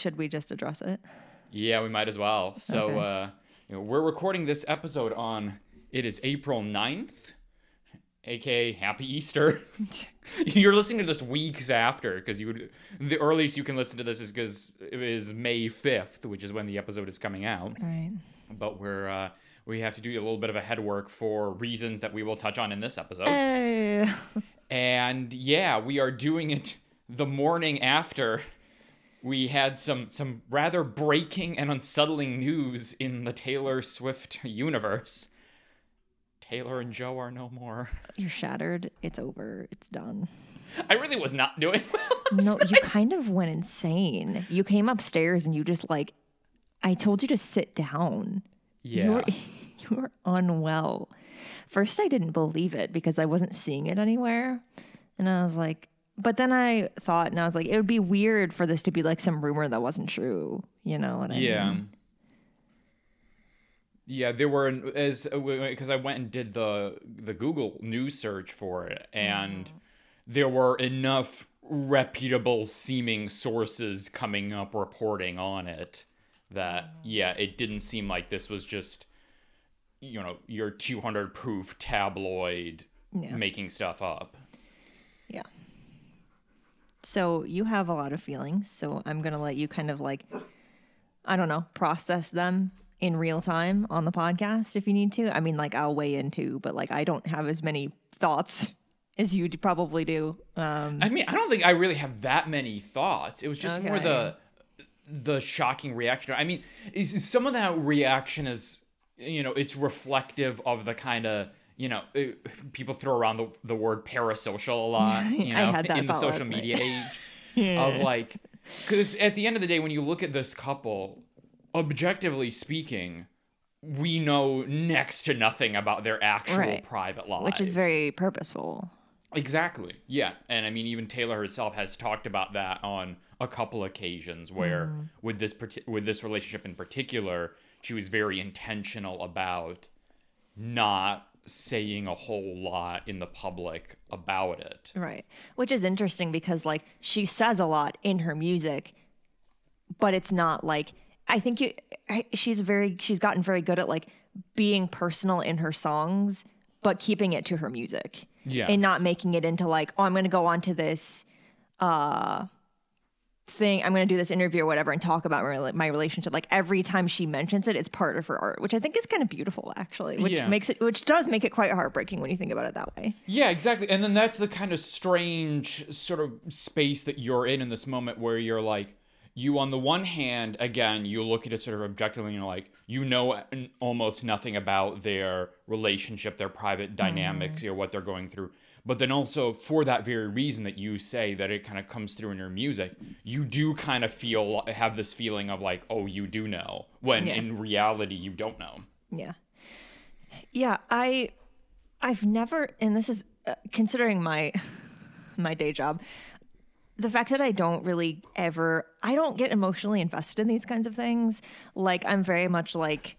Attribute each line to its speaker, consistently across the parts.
Speaker 1: Should we just address it?
Speaker 2: Yeah, we might as well. So
Speaker 1: Okay.
Speaker 2: uh, you know, we're recording this episode on it is April 9th, aka Happy Easter. You're listening to this weeks after because you would the earliest you can listen to this is because it is May 5th, which is when the episode is coming out.
Speaker 1: Right.
Speaker 2: But we're uh, we have to do a little bit of a headwork for reasons that we will touch on in this episode.
Speaker 1: Hey.
Speaker 2: And yeah, we are doing it the morning after we had some some rather breaking and unsettling news in the Taylor Swift universe. Taylor and Joe are no more.
Speaker 1: You're shattered. It's over. It's done.
Speaker 2: I really was not doing well.
Speaker 1: No, you kind of went insane. You came upstairs and you just like, I told you to sit down. You
Speaker 2: Yeah.
Speaker 1: were, you were unwell. First, I didn't believe it because I wasn't seeing it anywhere. And I was like, but then I thought, and I was like, it would be weird for this to be like some rumor that wasn't true. You know what I
Speaker 2: Yeah.
Speaker 1: mean?
Speaker 2: Yeah, Yeah, there were as uh, because I went and did the the Google news search for it, and oh. there were enough reputable seeming sources coming up reporting on it that oh. yeah, it didn't seem like this was just you know your 200 proof tabloid
Speaker 1: Yeah.
Speaker 2: making stuff up.
Speaker 1: Yeah. So you have a lot of feelings. So I'm going to let you kind of like, I don't know, process them in real time on the podcast if you need to. I mean, like, I'll weigh in too, but like, I don't have as many thoughts as you probably do. Um,
Speaker 2: I mean, I don't think I really have that many thoughts. It was just more the the shocking reaction. I mean, some of that reaction is you know it's reflective of the kind of you know uh, people throw around the, the word parasocial a lot. You know, in the social media age of like because at the end of the day, when you look at this couple, objectively speaking. We know next to nothing about their actual
Speaker 1: Right.
Speaker 2: private lives,
Speaker 1: which is very purposeful.
Speaker 2: Exactly. Yeah. And I mean, even Taylor herself has talked about that on a couple occasions where with this with this relationship in particular, she was very intentional about not saying a whole lot in the public about it.
Speaker 1: Right. Which is interesting because like she says a lot in her music, but it's not like I think you she's very she's gotten very good at like being personal in her songs but keeping it to her music.
Speaker 2: Yes.
Speaker 1: And not making it into like, oh, I'm going to go on to this uh thing i'm going to do this interview or whatever and talk about my, my relationship like every time she mentions it it's part of her art which i think is kind of beautiful actually which
Speaker 2: Yeah.
Speaker 1: makes it which does make it quite heartbreaking when you think about it that way
Speaker 2: Yeah, exactly. And then that's the kind of strange sort of space that you're in in this moment where you're like, you on the one hand, again, you look at it sort of objectively and you're like, you know almost nothing about their relationship, their private dynamics, mm-hmm. or what they're going through. But then also for that very reason that you say that it kind of comes through in your music, you do kind of feel have this feeling of like, oh, you do know, when
Speaker 1: Yeah.
Speaker 2: in reality you don't know.
Speaker 1: Yeah. Yeah, I I've never and this is uh, considering my my day job the fact that I don't really ever I don't get emotionally invested in these kinds of things. Like I'm very much like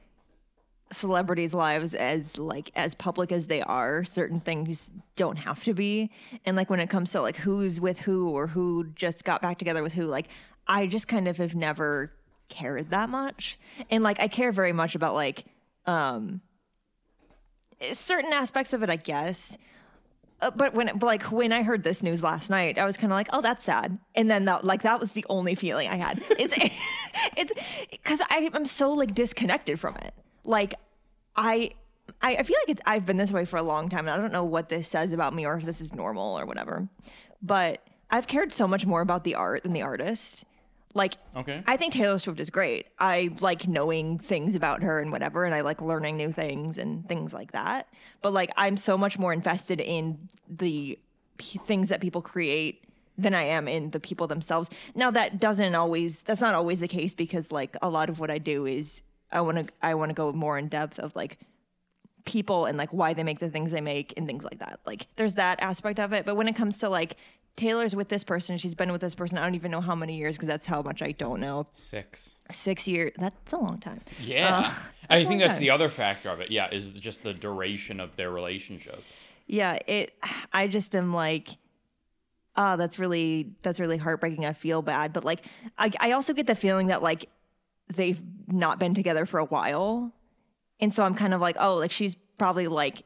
Speaker 1: celebrities' lives as like as public as they are, certain things don't have to be. And like when it comes to like who's with who or who just got back together with who, like I just kind of have never cared that much. And like I care very much about like um certain aspects of it, I guess. Uh, but when like when I heard this news last night, I was kind of like, "Oh, that's sad." And then that like that was the only feeling I had. It's it's because I'm so like disconnected from it. Like I I, I feel like it's I've been this way for a long time, and I don't know what this says about me or if this is normal or whatever. But I've cared so much more about the art than the artist. Like,
Speaker 2: Okay.
Speaker 1: I think Taylor Swift is great. I like knowing things about her and whatever, and I like learning new things and things like that. But like, I'm so much more invested in the p- things that people create than I am in the people themselves. Now, that doesn't always, that's not always the case because like a lot of what I do is I want to, I want to go more in depth of like people and like why they make the things they make and things like that. Like there's that aspect of it. But when it comes to like Taylor's with this person, she's been with this person, I don't even know how many years because that's how much I don't know.
Speaker 2: Six.
Speaker 1: Six years, that's a long time.
Speaker 2: Yeah. Uh, I think that's
Speaker 1: okay.
Speaker 2: the other factor of it. Yeah, is just the duration of their relationship.
Speaker 1: Yeah, it, I just am like, oh, that's really that's really heartbreaking. I feel bad, but like I I also get the feeling that like they've not been together for a while, and so I'm kind of like, oh, like she's probably like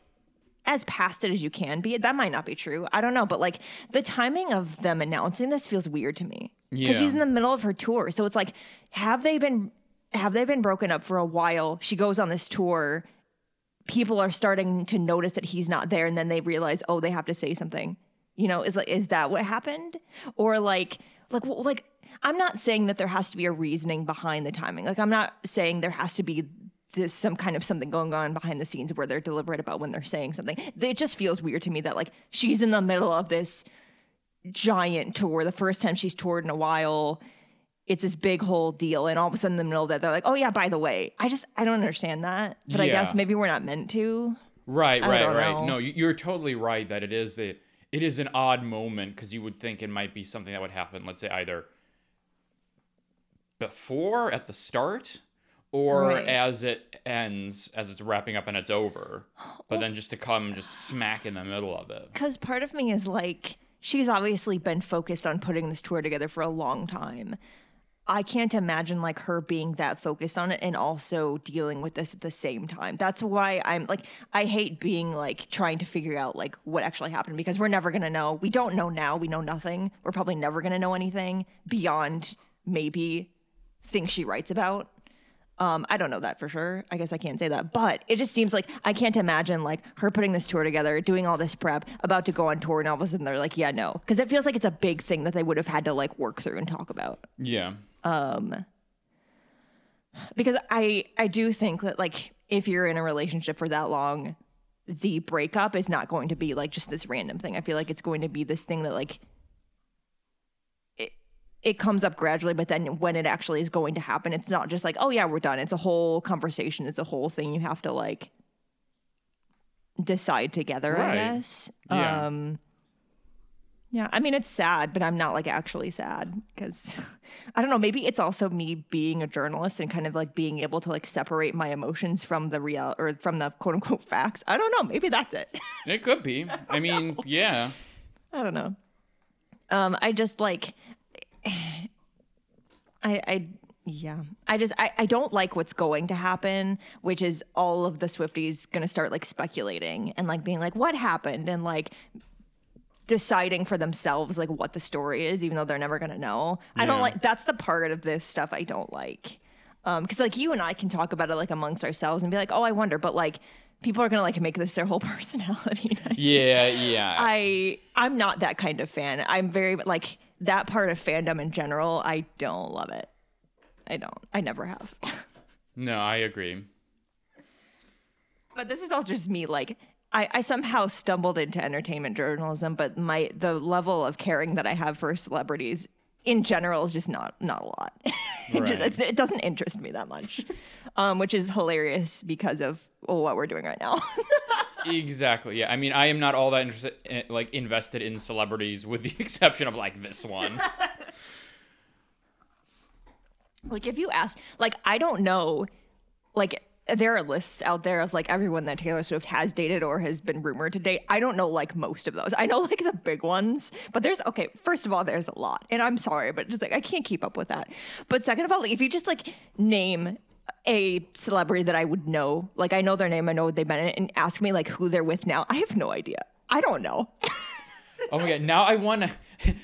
Speaker 1: as past it as you can be. That might not be true. I don't know, but like the timing of them announcing this feels weird to me because
Speaker 2: Yeah.
Speaker 1: she's in the middle of her tour. So it's like, have they been have they been broken up for a while? She goes on this tour. People are starting to notice that he's not there, and then they realize, oh, they have to say something. You know, is like, is that what happened? Or like, like, like, I'm not saying that there has to be a reasoning behind the timing. Like, I'm not saying there has to be this some kind of something going on behind the scenes where they're deliberate about when they're saying something. It just feels weird to me that like she's in the middle of this giant tour, the first time she's toured in a while. It's this big whole deal, and all of a sudden, in the middle of that, they're like, "Oh yeah, by the way, I just I don't understand that." But I guess maybe we're not meant to.
Speaker 2: Right,
Speaker 1: I
Speaker 2: right, right.
Speaker 1: know.
Speaker 2: No, you- you're totally right that it is the it is an odd moment because you would think it might be something that would happen. Let's say either before at the start or
Speaker 1: Right.
Speaker 2: as it ends as it's wrapping up and it's over but then just to come just smack in the middle of it
Speaker 1: Because part of me is like, she's obviously been focused on putting this tour together for a long time. I can't imagine like her being that focused on it and also dealing with this at the same time. That's why I'm like, I hate being like trying to figure out like what actually happened because we're never gonna know. We don't know now. We know nothing. We're probably never gonna know anything beyond maybe things she writes about. Um, I don't know that for sure. I guess I can't say that, but it just seems like I can't imagine like her putting this tour together, doing all this prep, about to go on tour, and all of a sudden they're like, "Yeah, no," because it feels like it's a big thing that they would have had to like work through and talk about.
Speaker 2: yeah Um.
Speaker 1: Because I I do think that like if you're in a relationship for that long, the breakup is not going to be like just this random thing. I feel like it's going to be this thing that like it comes up gradually, but then when it actually is going to happen, it's not just like, oh yeah, we're done. It's a whole conversation. It's a whole thing you have to like decide together, I guess.
Speaker 2: Yeah.
Speaker 1: Um yeah, I mean it's sad, but I'm not like actually sad because I don't know, maybe it's also me being a journalist and kind of like being able to like separate my emotions from the real or from the quote unquote facts. I don't know, maybe that's it.
Speaker 2: it could be i mean yeah
Speaker 1: I don't know. Um, I just like, I, I, yeah, I just, I, I don't like what's going to happen, which is all of the Swifties gonna start like speculating and like being like, what happened, and like deciding for themselves like what the story is, even though they're never gonna know. I don't like. That's the part of this stuff I don't like. Um, because like you and I can talk about it like amongst ourselves and be like, oh, I wonder, but like. People are gonna like make this their whole personality. I just-
Speaker 2: yeah yeah
Speaker 1: I I'm not that kind of fan. I'm very like that part of fandom in general. I don't love it. I don't. I never have.
Speaker 2: no i agree
Speaker 1: but this is all just me. Like I, I somehow stumbled into entertainment journalism, but my the level of caring that I have for celebrities in general is just not not a lot. it, just,
Speaker 2: Right.
Speaker 1: it's, it doesn't interest me that much, um, which is hilarious because of well, what we're doing right now.
Speaker 2: exactly yeah i mean i am not all that interested eh, like invested in celebrities with the exception of like this one
Speaker 1: Like if you ask, like I don't know, like there are lists out there of like everyone that Taylor Swift has dated or has been rumored to date. I don't know like most of those. I know like the big ones, but there's okay. First of all, there's a lot, and I'm sorry, but just like I can't keep up with that. But second of all, like if you just like name a celebrity that I would know, like I know their name, I know what they've been in, and ask me like who they're with now, I have no idea. I don't know.
Speaker 2: Oh my god! Now I want to.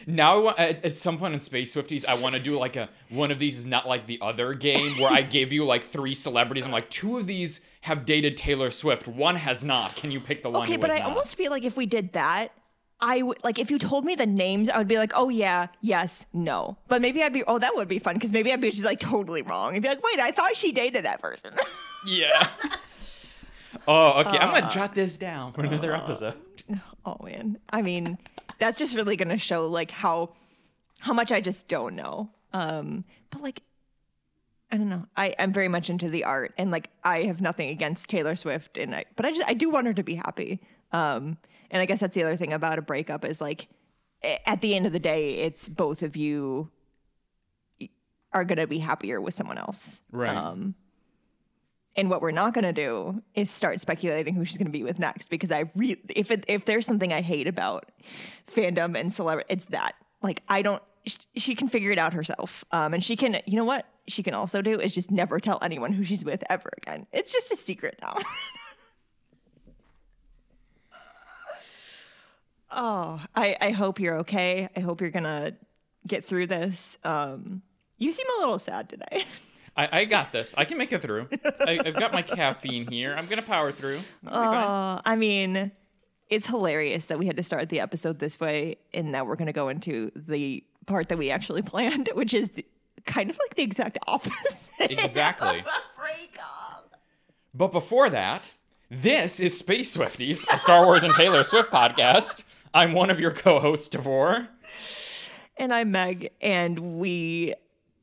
Speaker 2: Now I want at, at some point in Space Swifties, I want to do like a one of these is not like the other game where I give you like three celebrities. I'm like two of these have dated Taylor Swift, one has not. Can you pick the one?
Speaker 1: Okay, but I
Speaker 2: not?
Speaker 1: almost feel like if we did that, I would like if you told me the names, I would be like, oh yeah, yes, no. But maybe I'd be, oh that would be fun because maybe I'd be just like totally wrong and be like, wait, I thought she dated that person.
Speaker 2: Yeah. oh, okay. I'm
Speaker 1: Uh,
Speaker 2: gonna jot this down for another episode.
Speaker 1: oh man, I mean, that's just really gonna show like how how much I just don't know. Um, but like. I don't know. I, I'm very much into the art and like I have nothing against Taylor Swift and I but I just I do want her to be happy. Um and I guess that's the other thing about a breakup is like at the end of the day it's both of you are going to be happier with someone else.
Speaker 2: Right.
Speaker 1: Um And what we're not going to do is start speculating who she's going to be with next because I re- if it, if there's something I hate about fandom and celebrity, it's that. Like I don't sh- she can figure it out herself. Um and she can you know what she can also do is just never tell anyone who she's with ever again. It's just a secret now. oh, I I hope you're okay. I hope you're going to get through this. Um you seem a little sad today.
Speaker 2: I, I got this. I can make it through. I, I've got my caffeine here. I'm gonna power through. I'll be fine.
Speaker 1: Uh, I mean, it's hilarious that we had to start the episode this way, and now we're going to go into the part that we actually planned, which is the, kind of like the exact opposite.
Speaker 2: Exactly.
Speaker 1: of a breakup.
Speaker 2: But before that, this is Space Swifties, a Star Wars and Taylor Swift podcast. I'm one of your co-hosts, Davor.
Speaker 1: And I'm Meg, and we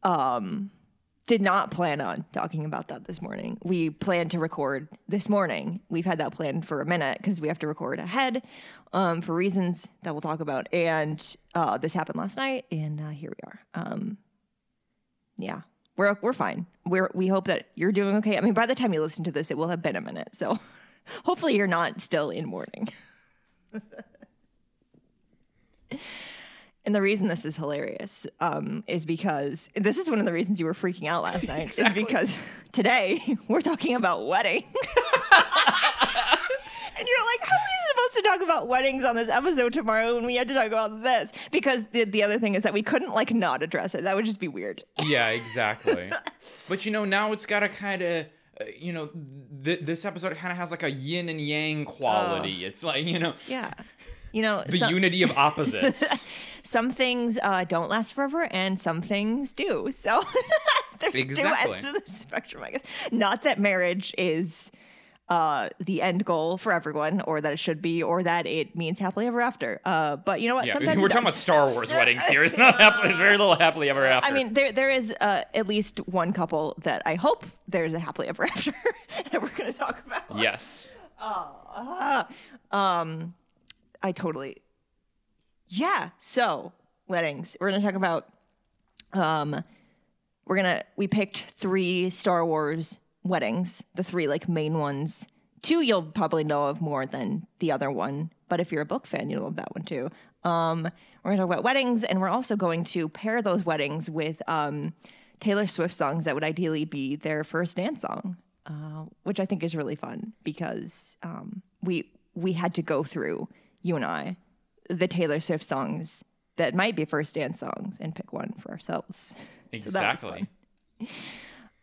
Speaker 1: um did not plan on talking about that this morning. We planned to record this morning. We've had that plan for a minute because we have to record ahead um, for reasons that we'll talk about. And uh, this happened last night, and uh, here we are. Um, yeah, we're we're fine. We're we hope that you're doing okay. I mean, by the time you listen to this, it will have been a minute. So hopefully, you're not still in mourning. And the reason this is hilarious um, is because this is one of the reasons you were freaking out last night.
Speaker 2: Exactly.
Speaker 1: Is because today we're talking about weddings. and you're like, how are we supposed to talk about weddings on this episode tomorrow when we had to talk about this? Because the, the other thing is that we couldn't like not address it. That would just be weird.
Speaker 2: Yeah, exactly. but you know, now it's got to kind of, uh, you know, th- this episode kind of has like a yin and yang quality. It's like you know,
Speaker 1: Yeah. You know,
Speaker 2: the
Speaker 1: some,
Speaker 2: unity of opposites.
Speaker 1: some things uh, don't last forever and some things do. So there's
Speaker 2: Exactly.
Speaker 1: two ends of the spectrum, I guess. Not that marriage is uh, the end goal for everyone, or that it should be, or that it means happily ever after. Uh, but you know what?
Speaker 2: yeah,
Speaker 1: Sometimes
Speaker 2: we're talking about. Star Wars weddings here. It's not happily. There's very little happily ever after.
Speaker 1: I mean, there there is uh, at least one couple that I hope there's a happily ever after that we're going to talk about.
Speaker 2: yes.
Speaker 1: um i totally yeah so weddings we're gonna talk about um we're gonna we picked three star wars weddings the three like main ones. Two you'll probably know of more than the other one but if you're a book fan you'll know that one too. Um we're gonna talk about weddings and we're also going to pair those weddings with um taylor swift songs that would ideally be their first dance song uh, which I think is really fun because um, we we had to go through you and I the Taylor Swift songs that might be first dance songs and pick one for ourselves. So that was
Speaker 2: Exactly.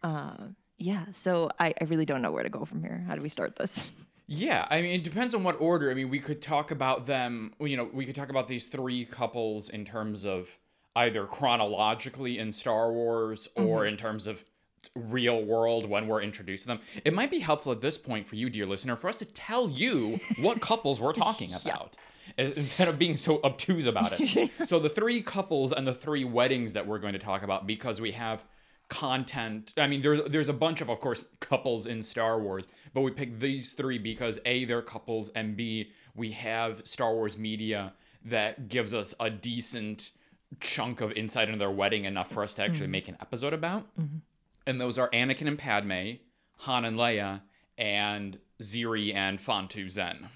Speaker 1: Uh, yeah, so I, I really don't know where to go from here. How do we start this?
Speaker 2: Yeah, I mean, it depends on what order. I mean, we could talk about them, you know, we could talk about these three couples in terms of either chronologically in Star Wars or mm-hmm. in terms of real world when we're introduced to them. It might be helpful at this point for you, dear listener, for us to tell you what couples we're talking about. i- Instead of being so obtuse about it. so, the three couples and the three weddings that we're going to talk about, because we have content. I mean, there's there's a bunch of, of course, couples in Star Wars, but we picked these three because a they're couples, and b we have Star Wars media that gives us a decent chunk of insight into their wedding enough for us to actually mm-hmm. make an episode about. Mm-hmm. And those are Anakin and Padme, Han and Leia, and Xiri and Phan-tu Zenn.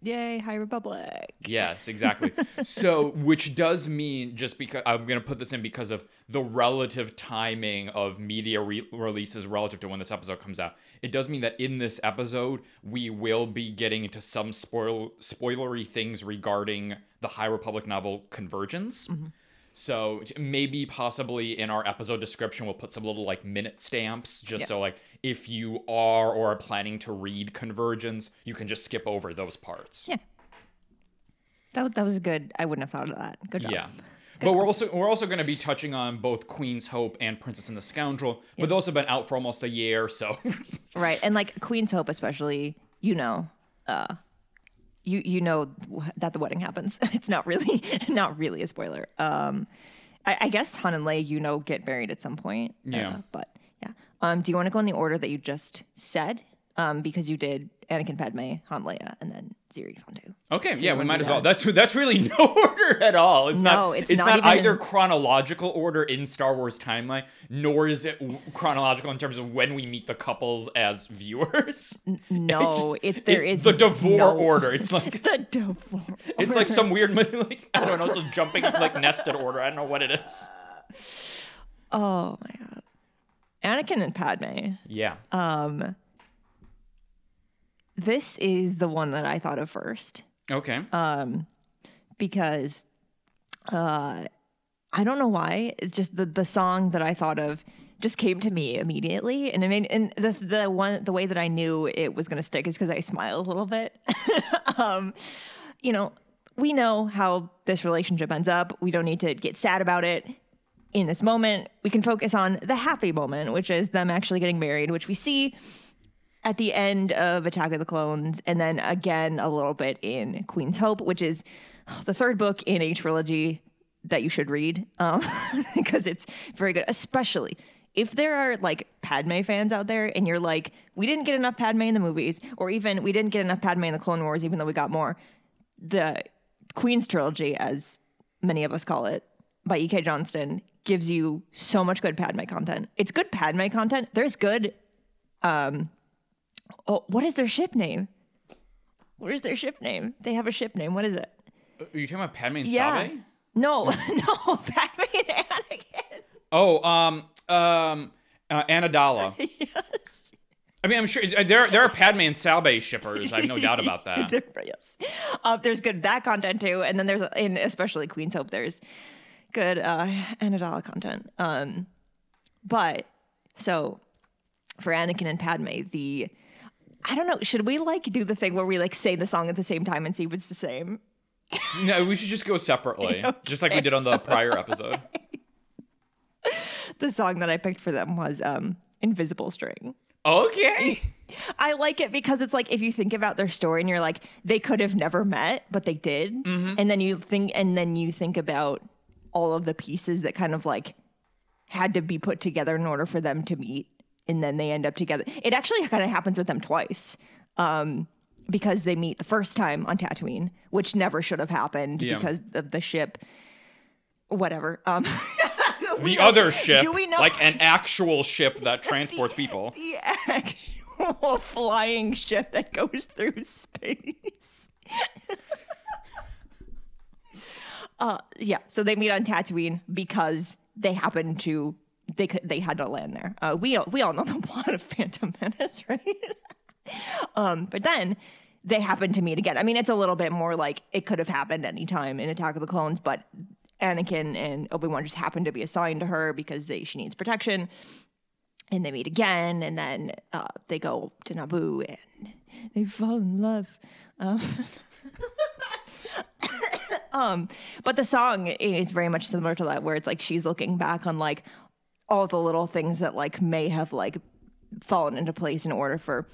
Speaker 1: Yay, High Republic.
Speaker 2: Yes, exactly. so, which does mean just because I'm going to put this in because of the relative timing of media re- releases relative to when this episode comes out. It does mean that in this episode, we will be getting into some spoil spoilery things regarding the High Republic novel Convergence. Mm-hmm. So maybe possibly in our episode description we'll put some little like minute stamps just so like if you are or are planning to read Convergence, you can just skip over those parts.
Speaker 1: Yeah. That, that was good. I wouldn't have thought of that. Good job.
Speaker 2: Yeah. But we're also we're also going to be touching on both Queen's Hope and Princess and the Scoundrel. yeah. But those have been out for almost a year, so
Speaker 1: Right. And like Queen's Hope, especially, you know, uh, you you know that the wedding happens. It's not really not really a spoiler. Um, I, I guess Han and Leia, you know, get married at some point.
Speaker 2: Yeah.
Speaker 1: Uh, but yeah. Um, do you want to go in the order that you just said? Um, because you did Anakin, Padme, Han, Leia, and then Xiri Phan-tu.
Speaker 2: Okay,
Speaker 1: So
Speaker 2: yeah, we might as well. That's that's really no order at all. It's
Speaker 1: No,
Speaker 2: not.
Speaker 1: it's
Speaker 2: It's,
Speaker 1: not
Speaker 2: not, either
Speaker 1: in-
Speaker 2: chronological order in Star Wars timeline, nor is it chronological in terms of when we meet the couples as viewers.
Speaker 1: No, it,
Speaker 2: just-
Speaker 1: there
Speaker 2: it's
Speaker 1: is
Speaker 2: the Davor
Speaker 1: no-
Speaker 2: order. It's like
Speaker 1: the Davor.
Speaker 2: it's like some weird like I don't know, some jumping like nested order. I don't know what it is.
Speaker 1: Oh my god, Anakin and Padme.
Speaker 2: Yeah.
Speaker 1: Um, this is the one that I thought of first.
Speaker 2: Okay.
Speaker 1: um, because uh, I don't know why. It's just the the song that I thought of just came to me immediately, and I mean, and the the one the way that I knew it was going to stick is because I smiled a little bit. um, you know, we know how this relationship ends up. We don't need to get sad about it. In this moment, we can focus on the happy moment, which is them actually getting married, which we see at the end of Attack of the Clones, and then again a little bit in Queen's Hope, which is the third book in a trilogy that you should read um, because it's very good, especially if there are like Padme fans out there and you're like, we didn't get enough Padme in the movies, or even we didn't get enough Padme in the Clone Wars, even though we got more. The Queen's trilogy, as many of us call it, by E.K. Johnston, gives you so much good Padme content. It's good Padme content. There's good Oh, what is their ship name? What is their ship name? They have a ship name. What is it?
Speaker 2: Are you talking about Padme and
Speaker 1: Yeah.
Speaker 2: Sabe?
Speaker 1: No, no, Padme and Anakin.
Speaker 2: Oh, um, um, uh, Anidala.
Speaker 1: yes.
Speaker 2: I mean, I'm sure uh, there there are Padme and Sabe shippers. I have no doubt about that.
Speaker 1: There- yes. Uh, there's good that content too, and then there's in especially Queen's Hope. There's good uh, Anidala content. Um, but so for Anakin and Padme, the I don't know. Should we like do the thing where we like say the song at the same time and see if it's the same?
Speaker 2: No, we should just go separately, just like we did on the prior episode.
Speaker 1: The song that I picked for them was um, "Invisible String."
Speaker 2: Okay.
Speaker 1: I like it because it's like if you think about their story and you're like they could have never met, but they did, and then you think and then you think about all of the pieces that kind of like had to be put together in order for them to meet, and then they end up together. It actually kind of happens with them twice. Um, because they meet the first time on Tatooine, which never should have happened
Speaker 2: Yeah.
Speaker 1: because of the ship, whatever. Um,
Speaker 2: The
Speaker 1: know-
Speaker 2: other ship,
Speaker 1: Do we know
Speaker 2: like an actual ship that transports people.
Speaker 1: the actual flying ship that goes through space. uh, yeah, so they meet on Tatooine because they happen to they could they had to land there. Uh, we all, we all know the plot of Phantom Menace, right? um, but then they happen to meet again. I mean, it's a little bit more like it could have happened anytime in Attack of the Clones, but Anakin and Obi Wan just happen to be assigned to her because they she needs protection and they meet again, and then uh, they go to Naboo and they fall in love. Um, um, but the song is very much similar to that, where it's like she's looking back on like all the little things that like may have like fallen into place in order for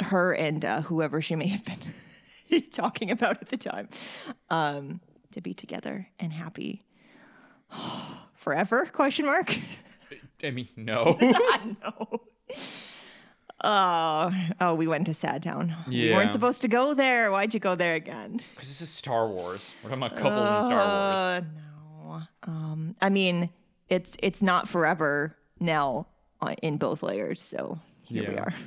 Speaker 1: her and uh, whoever she may have been talking about at the time um, to be together and happy forever? Question mark.
Speaker 2: I mean, no.
Speaker 1: I know. Oh, oh, we went to Sad Town. We
Speaker 2: Yeah.
Speaker 1: weren't supposed to go there. Why'd you go there again?
Speaker 2: Because this is Star Wars. We're talking about couples in Star Wars.
Speaker 1: Uh, no. Um, I mean, it's it's not forever now uh, in both layers. So here we are.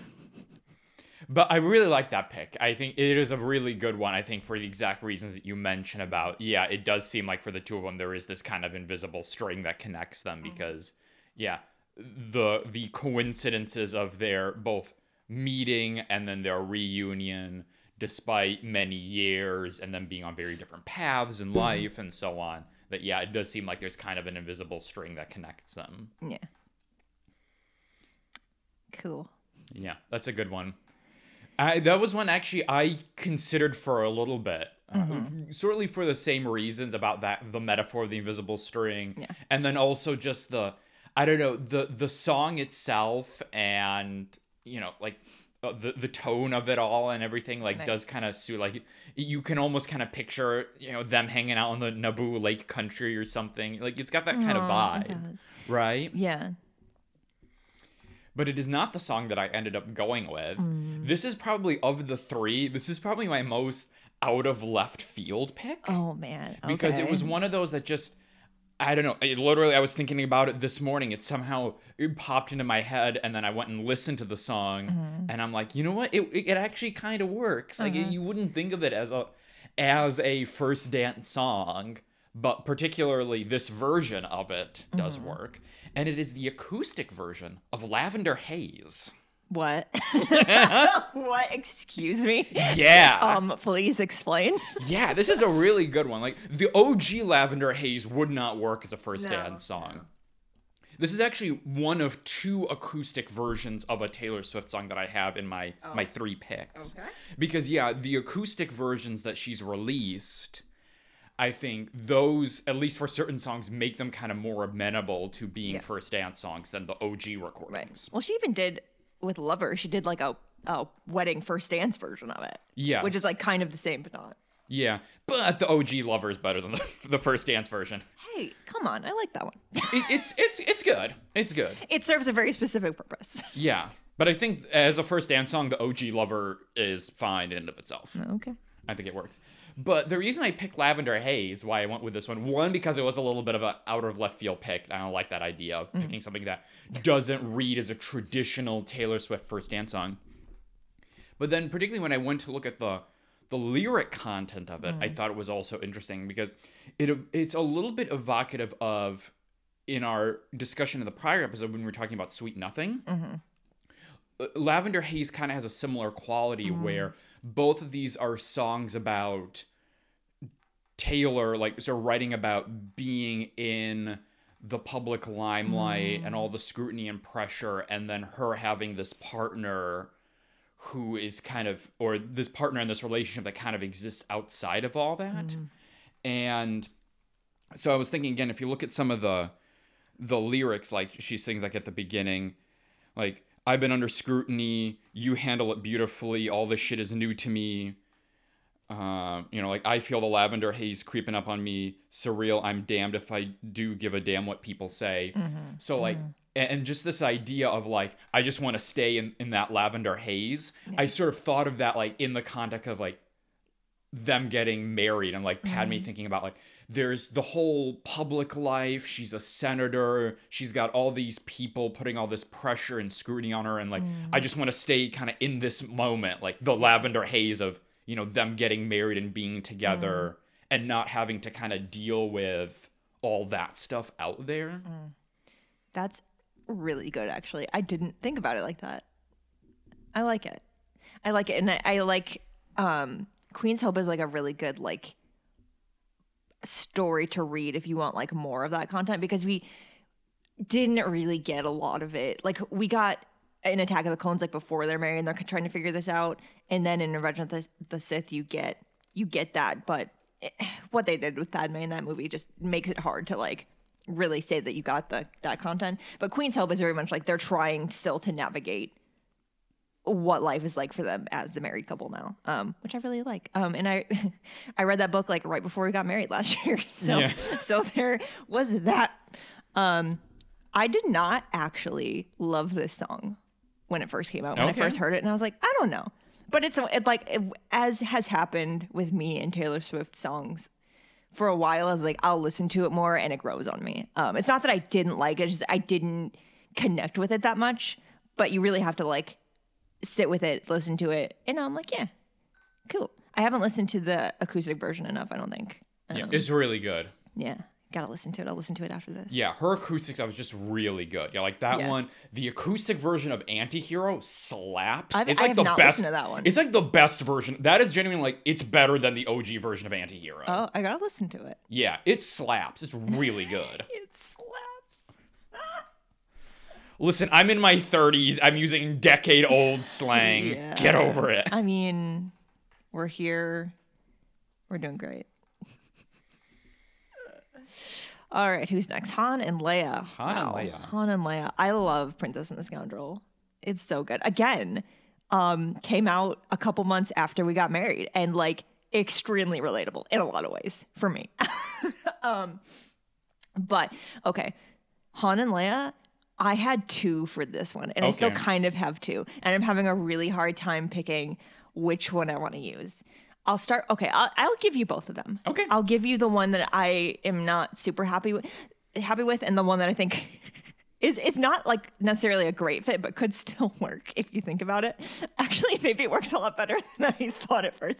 Speaker 2: But I really like that pick. I think it is a really good one. I think for the exact reasons that you mentioned about, yeah, it does seem like for the two of them there is this kind of invisible string that connects them because, yeah, the the coincidences of their both meeting and then their reunion, despite many years and then being on very different paths in life and so on. That yeah, it does seem like there's kind of an invisible string that connects them.
Speaker 1: Yeah. Cool.
Speaker 2: Yeah, that's a good one. I, that was one actually I considered for a little bit, uh, certainly for the same reasons about that the metaphor of the invisible string,
Speaker 1: Yeah.
Speaker 2: and then also just the I don't know the the song itself and you know like uh, the the tone of it all and everything like
Speaker 1: Right.
Speaker 2: does kind of suit like you can almost kind of picture you know them hanging out on the Naboo Lake country or something like it's got that kind of vibe, right?
Speaker 1: Yeah.
Speaker 2: but it is not the song that I ended up going with.
Speaker 1: Mm.
Speaker 2: This is probably of the three, this is probably my most out of left field pick
Speaker 1: Oh man.
Speaker 2: because it was one of those that just I don't know. It literally, I was thinking about it this morning. It somehow it popped into my head, and then I went and listened to the song,
Speaker 1: Mm-hmm.
Speaker 2: and I'm like, you know what? It it, it actually kind of works. Like
Speaker 1: Uh-huh.
Speaker 2: you wouldn't think of it as a as a first dance song, but particularly this version of it does
Speaker 1: Mm-hmm.
Speaker 2: work, and it is the acoustic version of Lavender Haze.
Speaker 1: What? what? Excuse me.
Speaker 2: Yeah.
Speaker 1: Um, please explain.
Speaker 2: Yeah, this is a really good one. Like the OG Lavender Haze would not work as a first
Speaker 1: No,
Speaker 2: dance song. This is actually one of two acoustic versions of a Taylor Swift song that I have in my my three picks.
Speaker 1: Okay.
Speaker 2: Because yeah, the acoustic versions that she's released, I think those at least for certain songs make them kind of more amenable to being first dance songs than the OG recordings.
Speaker 1: Well, she even did with Lover. She did like a a wedding first dance version of it.
Speaker 2: Yeah.
Speaker 1: Which is like kind of the same, but not.
Speaker 2: Yeah, but the OG Lover is better than the, the first dance version.
Speaker 1: Hey, come on! I like that one.
Speaker 2: It, it's it's it's good. It's good.
Speaker 1: it serves a very specific purpose.
Speaker 2: Yeah, but I think as a first dance song, the OG Lover is fine in and of itself.
Speaker 1: Okay.
Speaker 2: I think it works. But the reason I picked Lavender Haze, why I went with this one, one because it was a little bit of an out of left field pick. I don't like that idea of picking something that doesn't read as a traditional Taylor Swift first dance song. But then, particularly when I went to look at the the lyric content of it, I thought it was also interesting because it it's a little bit evocative of in our discussion in the prior episode when we were talking about Sweet Nothing. Uh, Lavender Haze kind of has a similar quality mm. where both of these are songs about Taylor, like, sort of writing about being in the public limelight and all mm. the scrutiny and pressure, and then her having this partner who is kind of, or this partner in this relationship that kind of exists outside of all that. Mm. And so I was thinking again, if you look at some of the the lyrics, like she sings like at the beginning, like I've been under scrutiny, you handle it beautifully, all this shit is new to me. Uh, you know, like I feel the lavender haze creeping up on me, surreal. I'm damned if I do give a damn what people say. Mm-hmm. So like, mm-hmm. a- and just this idea of like, I just want to stay in in that lavender haze. I sort of thought of that like in the context of like them getting married and like Padme mm-hmm. thinking about like there's the whole public life. She's a senator. She's got all these people putting all this pressure and scrutiny on her. And like, I just want to stay kind of in this moment, like the lavender haze of, you know, them getting married and being together and not having to kind of deal with all that stuff out there.
Speaker 1: That's really good, actually. I didn't think about it like that. I like it. I like it, and I, I like um, Queen's Hope is like a really good like story to read if you want like more of that content because we didn't really get a lot of it. Like we got in Attack of the Clones like before they're married and they're trying to figure this out, and then in Revenge of the, the Sith you get you get that, but eh, what they did with Padme in that movie just makes it hard to like really say that you got the that content. But Queen's Hope is very much like they're trying still to navigate what life is like for them as a married couple now, um, which I really like. Um, and I, I read that book like right before we got married last year, so
Speaker 2: Yeah.
Speaker 1: so there was that. Um, I did not actually love this song when it first came out. When
Speaker 2: Okay.
Speaker 1: I first heard it, and I was like, I don't know, but it's it, like it, as has happened with me and Taylor Swift songs for a while. I was like, I'll listen to it more, and it grows on me. Um, it's not that I didn't like it; it's just I didn't connect with it that much. But you really have to like sit with it, listen to it, and I'm like, yeah, cool. I haven't listened to the acoustic version enough. I don't think.
Speaker 2: Yeah,
Speaker 1: Um,
Speaker 2: it's really good.
Speaker 1: yeah, gotta listen to it. I'll listen to it after this.
Speaker 2: Yeah, her acoustics I was just really good. Yeah, like that
Speaker 1: Yeah.
Speaker 2: one. The acoustic version of Antihero slaps.
Speaker 1: I've-
Speaker 2: it's
Speaker 1: I
Speaker 2: like
Speaker 1: have
Speaker 2: the
Speaker 1: not
Speaker 2: best.
Speaker 1: listened to that one.
Speaker 2: It's like the best version. That is genuinely like it's better than the OG version of Antihero.
Speaker 1: Oh, I gotta listen to it.
Speaker 2: Yeah, it slaps. It's really good.
Speaker 1: It slaps.
Speaker 2: Listen, I'm in my 30s. I'm using decade old slang.
Speaker 1: Yeah.
Speaker 2: Get over it.
Speaker 1: I mean, we're here. We're doing great. All right, who's next? Han and Leia.
Speaker 2: Han and Leia.
Speaker 1: Han and Leia. I love Princess and the Scoundrel. It's so good. Again, um, came out a couple months after we got married and like extremely relatable in a lot of ways for me. um, but okay, Han and Leia I had two for this one, and I still kind of have two, and I'm having a really hard time picking which one I want to use. I'll start. Okay, I'll, I'll give you both of them.
Speaker 2: Okay.
Speaker 1: I'll give you the one that I am not super happy with, happy with, and the one that I think is is not like necessarily a great fit, but could still work if you think about it. Actually, maybe it works a lot better than I thought at first.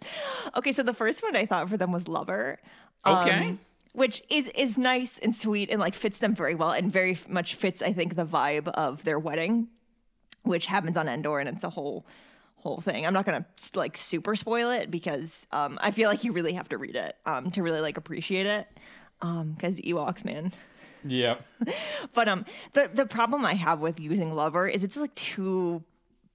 Speaker 1: Okay, so the first one I thought for them was Lover.
Speaker 2: Okay.
Speaker 1: Um, which is is nice and sweet and like fits them very well and very much fits I think the vibe of their wedding, which happens on Endor and it's a whole whole thing. I'm not gonna like super spoil it because um, I feel like you really have to read it um, to really like appreciate it because Ewoks, man.
Speaker 2: Yeah.
Speaker 1: But um, the the problem I have with using Lover is it's like too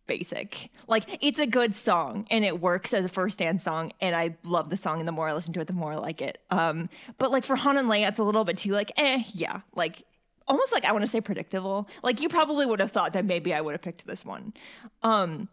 Speaker 1: basic. Like it's a good song and it works as a first dance song, and I love the song. And the more I listen to it, the more I like it. Um, but like for Han and Leia, it's a little bit too like eh, yeah, like almost like I want to say predictable. Like you probably would have thought that maybe I would have picked this one. Um,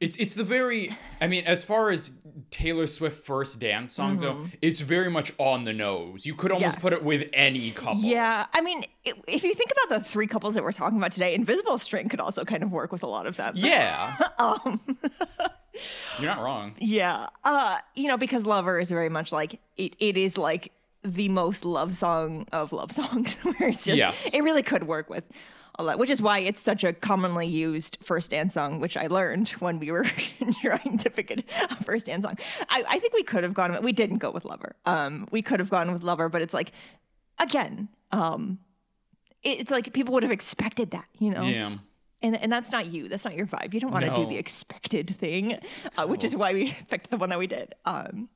Speaker 2: It's it's the very I mean, as far as Taylor Swift first dance songs go, it's very much on the nose. You could almost
Speaker 1: Mm-hmm. Yeah.
Speaker 2: put it with any couple.
Speaker 1: yeah, I mean, i if you think about the three couples that we're talking about today, Invisible String could also kind of work with a lot of them.
Speaker 2: Yeah.
Speaker 1: Um,
Speaker 2: You're not wrong.
Speaker 1: Yeah. Uh, you know, because Lover is very much like it, it is like the most love song of love songs where it's just
Speaker 2: Yes.
Speaker 1: it really could work with which is why it's such a commonly used first dance song, which I learned when we were trying to pick a first dance song. I, I think we could have gone with we didn't go with Lover. Um we could have gone with Lover, but it's like again, um it- it's like people would have expected that, you know?
Speaker 2: Yeah.
Speaker 1: And, and that's not you. That's not your vibe. You don't want to do the expected thing, uh, which is why we picked the one that we did. Um,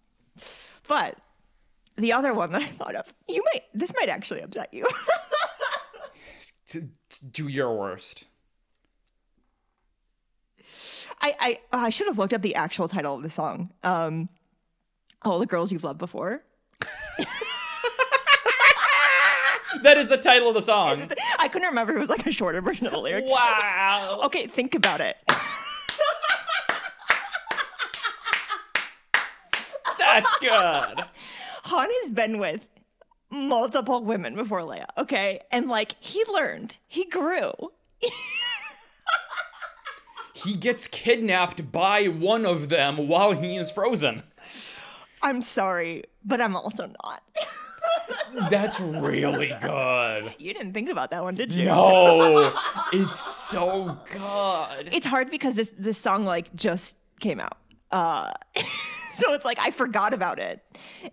Speaker 1: but the other one that I thought of, you might, this might actually upset you.
Speaker 2: T- t- do your worst.
Speaker 1: I, I, I should have looked up the actual title of the song. Um, All the Girls You've Loved Before.
Speaker 2: That is the title of the song.
Speaker 1: I couldn't remember it was like a shorter version of the lyric.
Speaker 2: Wow.
Speaker 1: Okay, think about it.
Speaker 2: That's good.
Speaker 1: Han has been with multiple women before Leia, okay? And like, he learned, he grew.
Speaker 2: He gets kidnapped by one of them while he is frozen.
Speaker 1: I'm sorry, but I'm also not.
Speaker 2: That's really good.
Speaker 1: You didn't think about that one, did you?
Speaker 2: No, it's so good.
Speaker 1: It's hard because this this song like just came out. Uh so it's like I forgot about it.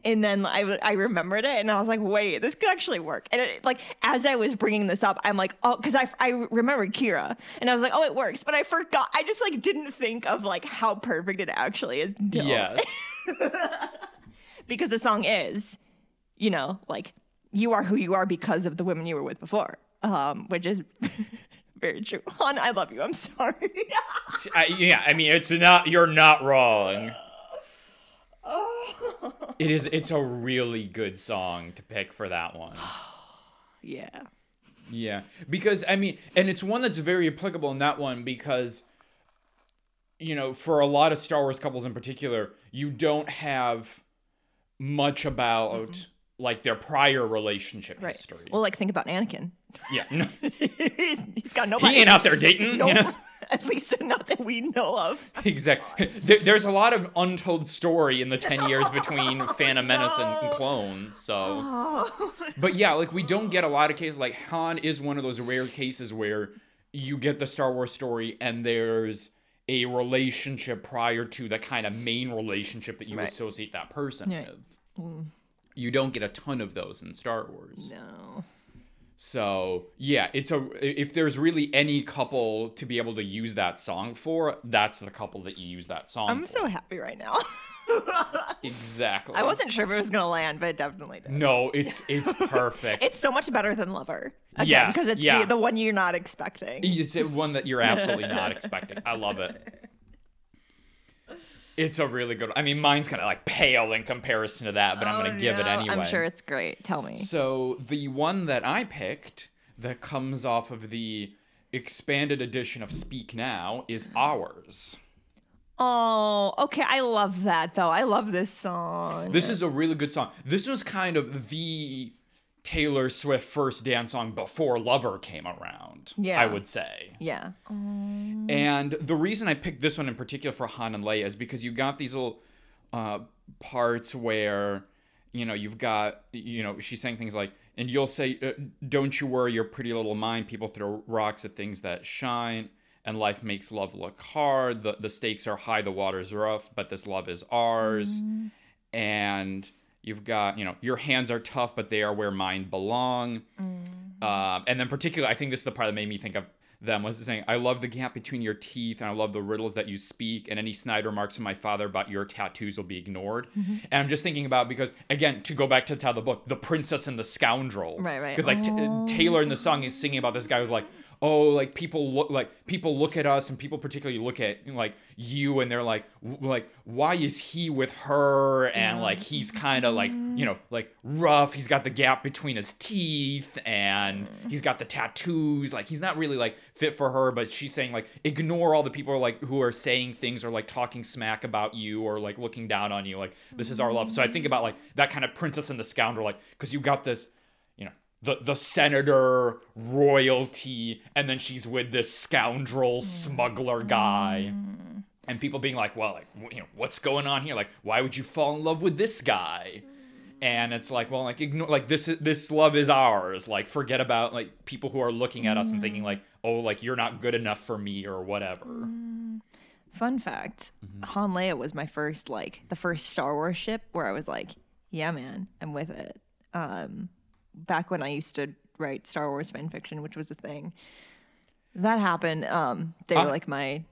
Speaker 1: And then I I remembered it and I was like, "Wait, this could actually work." And it, like as I was bringing this up, I'm like, "Oh, cuz I I remembered Qi'ra." And I was like, "Oh, it works." But I forgot. I just like didn't think of like how perfect it actually is. until-
Speaker 2: Yes.
Speaker 1: because the song is, you know, like you are who you are because of the women you were with before, um, which is very true. Han, I love you. I'm sorry.
Speaker 2: I, yeah, I mean, it's not. You're not wrong. Oh. It is. It's a really good song to pick for that one.
Speaker 1: yeah.
Speaker 2: Yeah, because I mean, and it's one that's very applicable in that one because, you know, for a lot of Star Wars couples in particular, you don't have much about mm-hmm. like their prior relationship
Speaker 1: Right.
Speaker 2: history.
Speaker 1: Well, like think about Anakin.
Speaker 2: yeah, no,
Speaker 1: He's got nobody.
Speaker 2: he ain't out there dating.
Speaker 1: No,
Speaker 2: you know?
Speaker 1: at least not that we know of.
Speaker 2: Exactly. There, there's a lot of untold story in the 10 years between Phantom oh, Menace and, and
Speaker 1: no.
Speaker 2: Clones. So,
Speaker 1: Oh.
Speaker 2: but yeah, like we don't get a lot of cases. Like Han is one of those rare cases where you get the Star Wars story and there's a relationship prior to the kind of main relationship that you
Speaker 1: Right.
Speaker 2: associate that person
Speaker 1: Right.
Speaker 2: with. Mm. You don't get a ton of those in Star Wars.
Speaker 1: No.
Speaker 2: So yeah, it's a if there's really any couple to be able to use that song for, that's the couple that you use that song.
Speaker 1: I'm
Speaker 2: for.
Speaker 1: so happy right now.
Speaker 2: exactly.
Speaker 1: I wasn't sure if it was gonna land, but it definitely did.
Speaker 2: No, it's it's perfect.
Speaker 1: It's so much better than Lover. Again,
Speaker 2: Yes,
Speaker 1: because it's
Speaker 2: yeah.
Speaker 1: the, the one you're not expecting.
Speaker 2: it's one that you're absolutely not expecting. I love it. It's a really good. I mean, mine's kind of like pale in comparison to that, but I'm
Speaker 1: Oh,
Speaker 2: gonna give it anyway.
Speaker 1: I'm sure it's great. Tell me.
Speaker 2: So the one that I picked that comes off of the expanded edition of Speak Now is ours.
Speaker 1: Oh, okay. I love that though. I love this song.
Speaker 2: This is a really good song. This was kind of the Taylor Swift first dance song before Lover came around.
Speaker 1: Yeah.
Speaker 2: I would say.
Speaker 1: Yeah.
Speaker 2: And the reason I picked this one in particular for Han and Leia is because you got these little uh, parts where, you know, you've got, you know, she's saying things like, and you'll say, uh, "Don't you worry, your pretty little mind. People throw rocks at things that shine, and life makes love look hard. The the stakes are high, the water's rough, but this love is ours." And you've got, you know, your hands are tough, but they are where mine belong. Um, and then particularly, I think this is the part that made me think of them was saying, "I love the gap between your teeth, and I love the riddles that you speak. And any snide remarks of my father about your tattoos will be ignored."
Speaker 1: Mm-hmm.
Speaker 2: And I'm just thinking about because again, to go back to the title of the book, "The Princess and the Scoundrel,"
Speaker 1: Right, right.
Speaker 2: Because like t- Taylor in the song is singing about this guy who's like, "Oh, like people look like people look at us, and people particularly look at like you, and they're like, w- like why is he with her? And like he's kind of like you know like rough. He's got the gap between his teeth, and he's got the tattoos. Like he's not really like fit for her. But she's saying like ignore all the people like who are saying things or like talking smack about you or like looking down on you. Like this is our love. So I think about like that kind of princess and the scoundrel, like because you got this. The, the senator royalty and then she's with this scoundrel mm. smuggler guy and people being like, well, like, you know, what's going on here? Like, why would you fall in love with this guy? And it's like, well, like, ignore, like this, this love is ours. Like, forget about like people who are looking at us and thinking like, mm. oh, like you're not good enough for me or whatever. Mm.
Speaker 1: Fun fact: mm-hmm. Han Leia was my first like the first Star Wars ship where I was like, yeah, man, I'm with it. Um, back when I used to write Star Wars fan fiction, which was a thing. That happened. Um, they were
Speaker 2: Ah.
Speaker 1: like my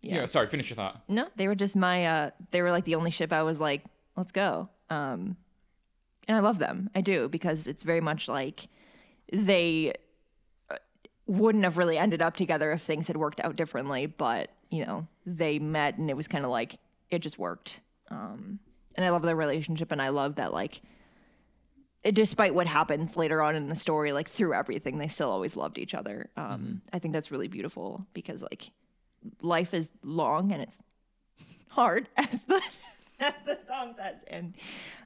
Speaker 2: Yeah. sorry, finish your thought.
Speaker 1: no, they were just my uh they were like the only ship I was like, let's go. Um and I love them. I do because it's very much like they uh, wouldn't have really ended up together if things had worked out differently, but you know, they met and it was kind of like it just worked. Um and I love their relationship and I love that like despite what happens later on in the story like through everything they still always loved each other. Um I think that's really beautiful because like life is long and it's hard as the as the song says. And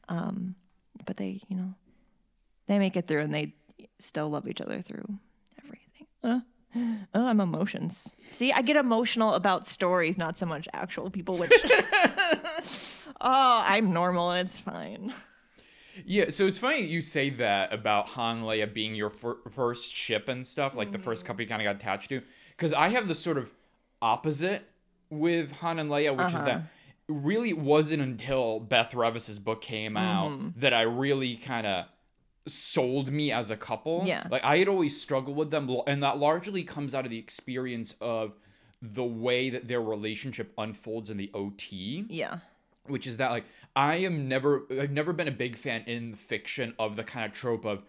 Speaker 1: um but they you know they make it through and they still love each other through everything. Uh, oh i'm emotions. See i get emotional about stories not so much actual people which oh i'm normal. It's fine
Speaker 2: Yeah, so it's funny you say that about Han Leia being your fir- first ship and stuff, like the first mm-hmm. couple you kind of got attached to. Because I have the sort of opposite with Han and Leia, which is that uh-huh. it really wasn't until Beth Revis's book came out mm-hmm. that I really kind of sold me as a couple.
Speaker 1: Yeah.
Speaker 2: Like I had always struggled with them, and that largely comes out of the experience of the way that their relationship unfolds in the OT
Speaker 1: yeah
Speaker 2: which is that like I am never I've never been a big fan in fiction of the kind of trope of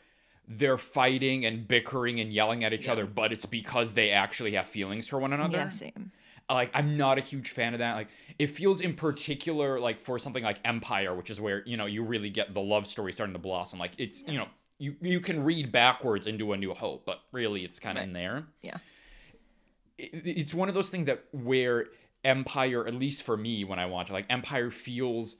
Speaker 2: they're fighting and bickering and yelling at each other, but it's because they actually have feelings for one another.
Speaker 1: yeah same
Speaker 2: Like I'm not a huge fan of that. Like it feels in particular like for something like Empire, which is where, you know, you really get the love story starting to blossom. Like it's, you know, you you can read backwards into A New Hope, but really it's kind of in there
Speaker 1: yeah
Speaker 2: it- it's one of those things that where empire at least for me when i watch it like empire feels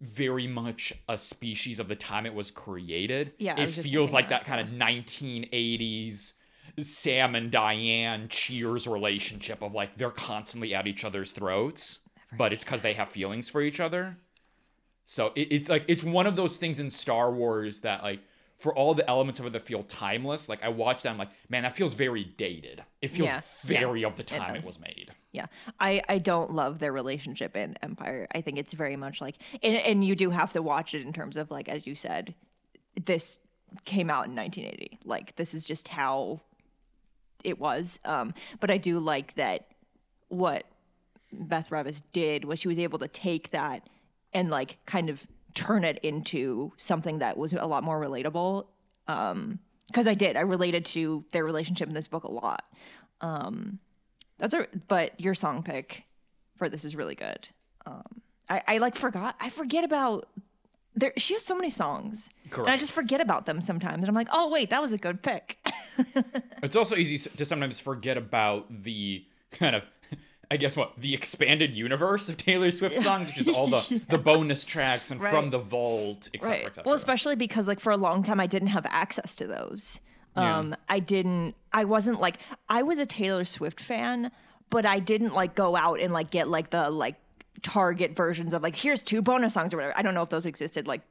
Speaker 2: very much a species of the time it was created
Speaker 1: Yeah,
Speaker 2: it feels like
Speaker 1: that,
Speaker 2: that kind of 1980s sam and diane cheers relationship of like they're constantly at each other's throats but it's because they have feelings for each other so it, it's like it's one of those things in Star Wars that like for all the elements of it that feel timeless, like I watch that, I'm like, man, that feels very dated. It feels
Speaker 1: Yeah,
Speaker 2: very
Speaker 1: yeah,
Speaker 2: of the time it,
Speaker 1: does.
Speaker 2: was made.
Speaker 1: Yeah, I, I don't love their relationship in Empire. I think it's very much like, and, and you do have to watch it in terms of like, as you said, this came out in 1980. Like, this is just how it was. Um, but I do like that what Beth Revis did was she was able to take that and like kind of turn it into something that was a lot more relatable. Um, because I did, I related to their relationship in this book a lot. Um, that's a but your song pick for this is really good. Um, I, I like forgot I forget about there. She has so many songs, and I just forget about them sometimes. And I'm like, oh wait, that was a good pick.
Speaker 2: It's also easy to sometimes forget about the kind of I guess what the expanded universe of Taylor Swift songs, which is all the the bonus tracks and from the vault, etc.
Speaker 1: right.
Speaker 2: etc.
Speaker 1: Well, especially because like for a long time I didn't have access to those.
Speaker 2: Yeah.
Speaker 1: Um, I didn't. I wasn't like I was a Taylor Swift fan, but I didn't like go out and like get like the like Target versions of like here's two bonus songs or whatever. I don't know if those existed. Like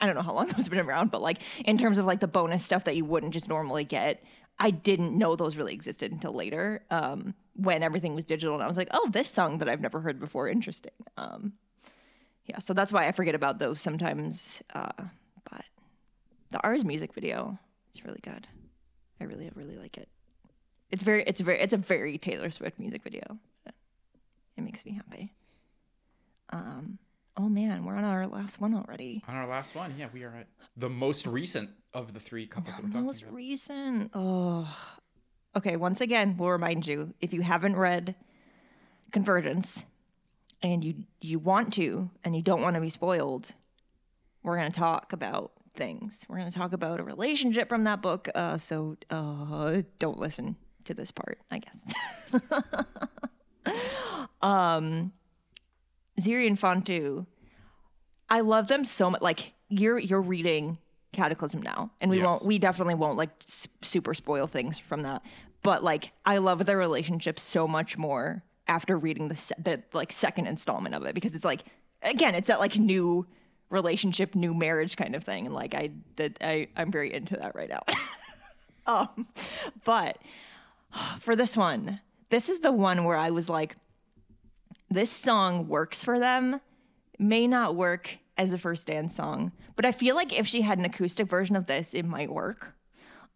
Speaker 1: I don't know how long those have been around, but like in terms of like the bonus stuff that you wouldn't just normally get, I didn't know those really existed until later. Um, when everything was digital, and I was like, oh, this song that I've never heard before, interesting. Um, yeah, so that's why I forget about those sometimes. Uh, but the Ours music video is really good. I really, really like it. It's very, it's very, it's a very Taylor Swift music video. It makes me happy. Um, oh man, we're on our last one already.
Speaker 2: on our last one, yeah, we are at the most recent of the three couples that we're talking
Speaker 1: Most
Speaker 2: about.
Speaker 1: recent. Oh, okay. Once again, we'll remind you if you haven't read Convergence and you you want to and you don't want to be spoiled, we're gonna talk about things. We're gonna talk about a relationship from that book. Uh, so uh, don't listen to this part, I guess. um, Xiri and Phan-tu. I love them so much. Like you're you're reading Cataclysm now, and we
Speaker 2: Yes.
Speaker 1: won't. We definitely won't like s- super spoil things from that. But like, I love their relationship so much more after reading the se- the like second installment of it because it's like again, it's that like new relationship, new marriage kind of thing, and like I that I I'm very into that right now. um, but for this one, this is the one where I was like, this song works for them may not work as a first dance song, but I feel like if she had an acoustic version of this, it might work.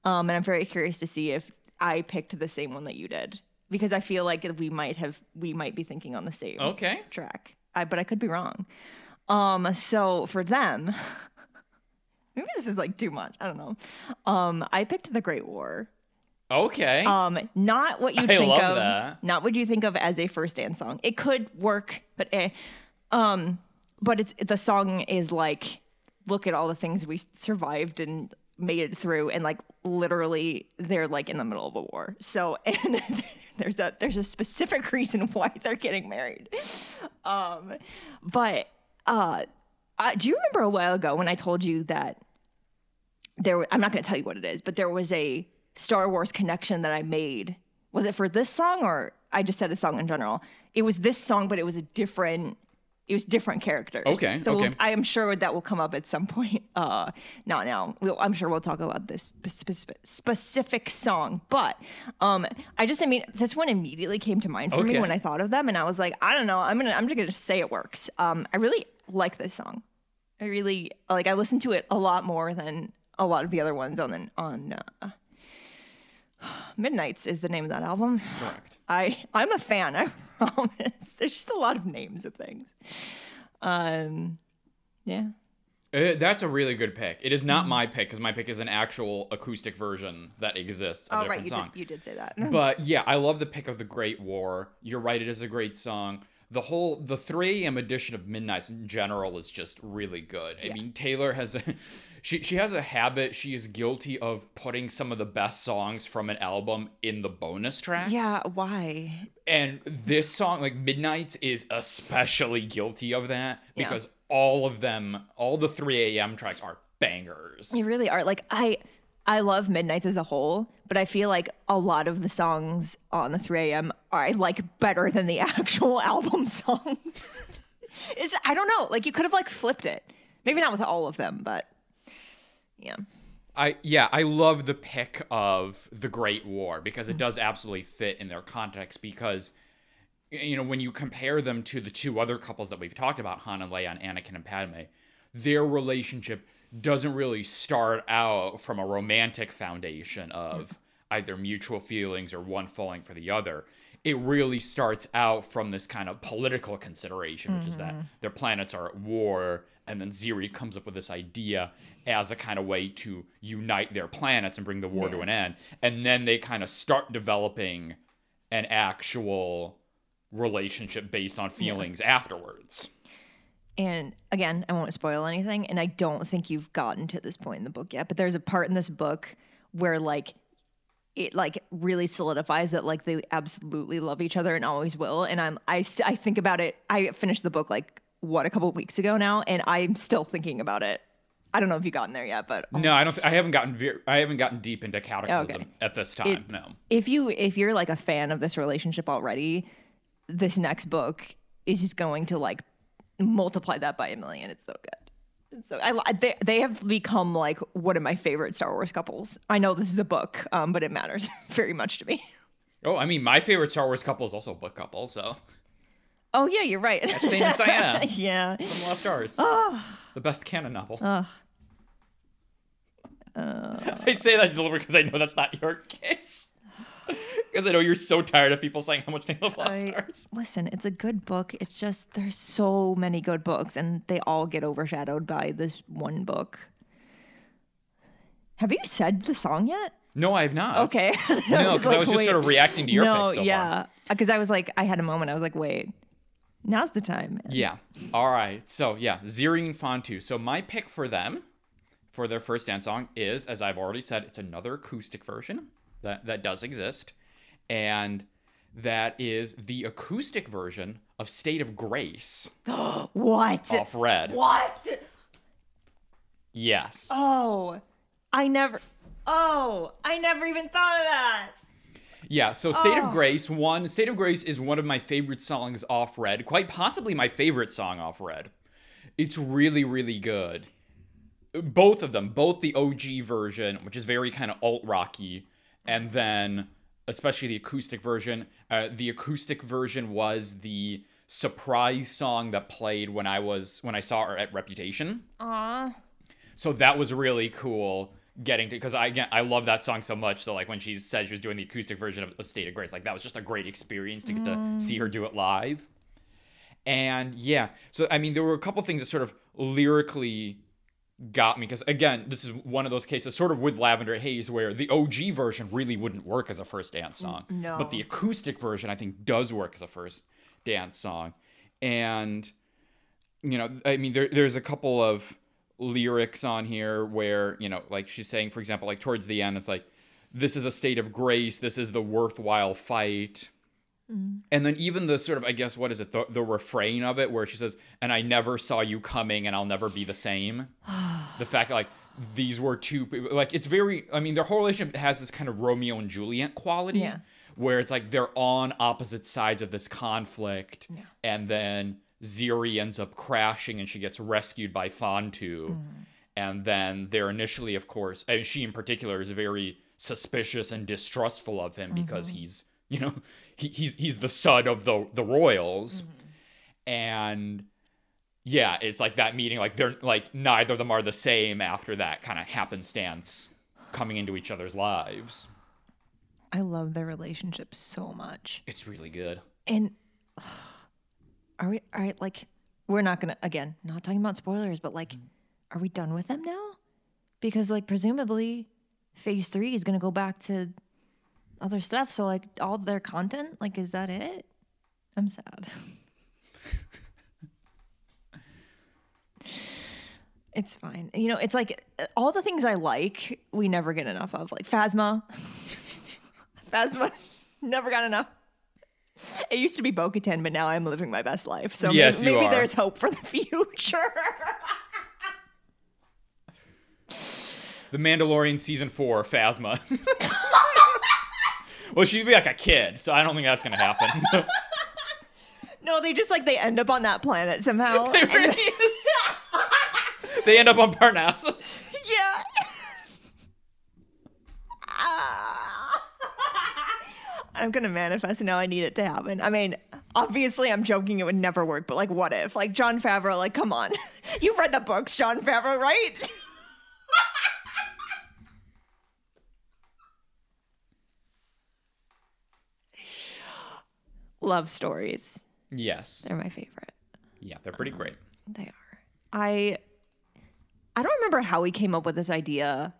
Speaker 1: Um, and I'm very curious to see if I picked the same one that you did because I feel like we might have we might be thinking on the same
Speaker 2: Okay.
Speaker 1: track. I, but I could be wrong. Um, so for them, maybe this is like too much. I don't know. Um, I picked the Great War.
Speaker 2: Okay.
Speaker 1: Um, not what you'd
Speaker 2: I
Speaker 1: think
Speaker 2: love
Speaker 1: of.
Speaker 2: that.
Speaker 1: Not what you think of as a first dance song. It could work, but eh. Um, but it's the song is like, look at all the things we survived and made it through, and like literally, they're like in the middle of a war. So and. There's a there's a specific reason why they're getting married, um, but uh, uh, do you remember a while ago when I told you that there I'm not going to tell you what it is, but there was a Star Wars connection that I made. Was it for this song or I just said a song in general? It was this song, but it was a different. It was different characters.
Speaker 2: Okay,
Speaker 1: so
Speaker 2: okay.
Speaker 1: we'll- I am sure that will come up at some point. Uh, not now. We'll, I'm sure we'll talk about this spe- spe- specific song, but um, I just, I mean, this one immediately came to mind for me when I thought of them, and I was like, I don't know. I'm gonna, I'm just gonna say it works. Um, I really like this song. I really like. I listen to it a lot more than a lot of the other ones on the on. Uh, Midnights is the name of that album.
Speaker 2: Correct.
Speaker 1: I I'm a fan. I promise. There's just a lot of names of things. Um, yeah.
Speaker 2: Uh, that's a really good pick. It is
Speaker 1: Mm-hmm.
Speaker 2: not my pick because my pick is an actual acoustic version that exists of a
Speaker 1: Oh
Speaker 2: different
Speaker 1: right, you
Speaker 2: song.
Speaker 1: did, you did say that.
Speaker 2: But yeah, I love the pick of the Great War. You're right; it is a great song. The whole the 3 a.m. edition of Midnights in general is just really good. I mean, Taylor has a she she has a habit. She is guilty of putting some of the best songs from an album in the bonus tracks.
Speaker 1: yeah. Why?
Speaker 2: And this song, like Midnights, is especially guilty of that
Speaker 1: Yeah.
Speaker 2: because all of them, all the 3 a.m. tracks are bangers.
Speaker 1: You really are. Like I I love Midnights as a whole, but I feel like a lot of the songs on the 3 a.m. are I like better than the actual album songs. it's I don't know. Like you could have like flipped it. Maybe not with all of them, but yeah.
Speaker 2: I yeah, I love the pick of the Great War because it does absolutely fit in their context because you know, when you compare them to the two other couples that we've talked about, Han and Leia and Anakin and Padme, their relationship doesn't really start out from a romantic foundation of either mutual feelings or one falling for the other. It really starts out from this kind of political consideration, which is that mm-hmm. their planets are at war, and then Xiri comes up with this idea as a kind of way to unite their planets and bring the war to an end. And then they kind of start developing an actual relationship based on feelings afterwards.
Speaker 1: And again, I won't spoil anything, and I don't think you've gotten to this point in the book yet, but there's a part in this book where like it like really solidifies that like they absolutely love each other and always will. And I'm I st- I think about it. I finished the book like what a couple of weeks ago now, and I'm still thinking about it. I don't know if you've gotten there yet, but
Speaker 2: No, I don't. I haven't gotten. Ve- I haven't gotten deep into cataclysm
Speaker 1: Okay.
Speaker 2: at this time. no.
Speaker 1: if you if you're like a fan of this relationship already, this next book is just going to like multiply that by a million. It's so good. It's so I they they have become like one of my favorite Star Wars couples. I know this is a book, um, but it matters very much to me.
Speaker 2: Oh, I mean, my favorite Star Wars couple is also a book couple. So
Speaker 1: Oh yeah, you're right.
Speaker 2: Thane and Ciena
Speaker 1: yeah.
Speaker 2: from Lost Stars, the best canon novel.
Speaker 1: Ugh.
Speaker 2: I say that deliberately because I know that's not your case. Because I know you're so tired of people saying how much they love Lost
Speaker 1: I-
Speaker 2: Stars.
Speaker 1: Listen, it's a good book. It's just there's so many good books, and they all get overshadowed by this one book. Have you said the song yet?
Speaker 2: No, I have not.
Speaker 1: Okay.
Speaker 2: No, because I was just
Speaker 1: wait.
Speaker 2: sort of reacting to your
Speaker 1: no,
Speaker 2: pick so far.
Speaker 1: yeah. Because I was like, I had a moment. I was like, wait, now's the time.
Speaker 2: Yeah. All right. So yeah, Zering Phan-tu. So my pick for them, for their first dance song, is as I've already said, it's another acoustic version that that does exist, and that is the acoustic version of "State of Grace"
Speaker 1: What?
Speaker 2: off Red.
Speaker 1: What?
Speaker 2: Yes.
Speaker 1: Oh, I never. Oh, I never even thought of that.
Speaker 2: Yeah, so State
Speaker 1: Oh.
Speaker 2: of Grace, one, State of Grace is one of my favorite songs off Red, quite possibly my favorite song off Red. It's really, really good. Both of them, both the OG version, which is very kind of alt rocky, and then especially the acoustic version. Uh, the acoustic version was the surprise song that played when I was when I saw her at Reputation.
Speaker 1: Aw.
Speaker 2: So that was really cool getting to because I again I love that song so much. So like when she said she was doing the acoustic version of, of State of Grace, like that was just a great experience to get to see her do it live. And yeah, so I mean there were a couple things that sort of lyrically got me because again this is one of those cases sort of with Lavender Haze where the OG version really wouldn't work as a first dance song,
Speaker 1: no.
Speaker 2: but the acoustic version I think does work as a first dance song, and you know, I mean, there, there's a couple of lyrics on here where, you know, like she's saying, for example, like towards the end, it's like, this is a state of grace, this is the worthwhile fight. Mm. And then even the sort of, I guess, what is it, the, the refrain of it, where she says, and I never saw you coming and I'll never be the same. the fact that, like, these were two, people- like, it's very, I mean, their whole relationship has this kind of Romeo and Juliet quality
Speaker 1: Yeah.
Speaker 2: where it's like they're on opposite sides of this conflict, and then Xiri ends up crashing and she gets rescued by Phan-tu. Mm. And then they're initially, of course, and she in particular is very suspicious and distrustful of him because mm-hmm. he's, you know, he, he's he's the son of the the royals, mm-hmm. and yeah, it's like that meeting, like they're like neither of them are the same after that kind of happenstance coming into each other's lives.
Speaker 1: I love their relationship so much.
Speaker 2: It's really good.
Speaker 1: And are we all right? Like, we're not gonna again, not talking about spoilers, but like, mm-hmm. are we done with them now? Because like, presumably, phase three is gonna go back to other stuff. So like, all their content, like, is that it? I'm sad. it's fine. You know, it's like uh, all the things I like, we never get enough of. Like Phasma. Phasma, never got enough. It used to be Bo Katan, but now I'm living my best life. So
Speaker 2: Yes,
Speaker 1: maybe, maybe there's hope for the future.
Speaker 2: The Mandalorian season four, Phasma. Well, she'd be like a kid, so I don't think that's gonna happen.
Speaker 1: no, they just like they end up on that planet somehow.
Speaker 2: It really is. they end up on Parnassos.
Speaker 1: yeah. Ah. I'm gonna manifest now. I need it to happen. I mean, obviously, I'm joking. It would never work, but like, what if? Like Jon Favreau. Like, come on, you've read the books, Jon Favreau, right? Love stories.
Speaker 2: Yes.
Speaker 1: They're my favorite.
Speaker 2: Yeah, they're pretty great.
Speaker 1: They are. I I don't remember how we came up with this idea.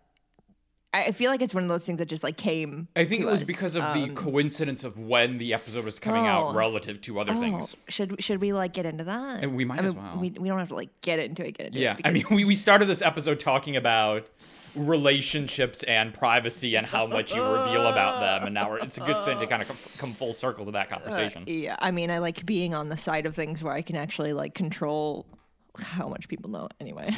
Speaker 1: I feel like it's one of those things that just like came.
Speaker 2: I think it was
Speaker 1: us.
Speaker 2: because of the
Speaker 1: Um,
Speaker 2: coincidence of when the episode was coming
Speaker 1: Oh.
Speaker 2: out relative to other
Speaker 1: oh,
Speaker 2: things.
Speaker 1: should should we like get into that?
Speaker 2: And we might
Speaker 1: I
Speaker 2: as
Speaker 1: mean,
Speaker 2: well.
Speaker 1: We, we don't have to like get into it. Get into
Speaker 2: Yeah,
Speaker 1: it.
Speaker 2: I mean, we, we started this episode talking about relationships and privacy and how much you reveal about them, and now we're, it's a good thing to kind of come, come full circle to that conversation.
Speaker 1: yeah, I mean, I like being on the side of things where I can actually like control how much people know. Anyway,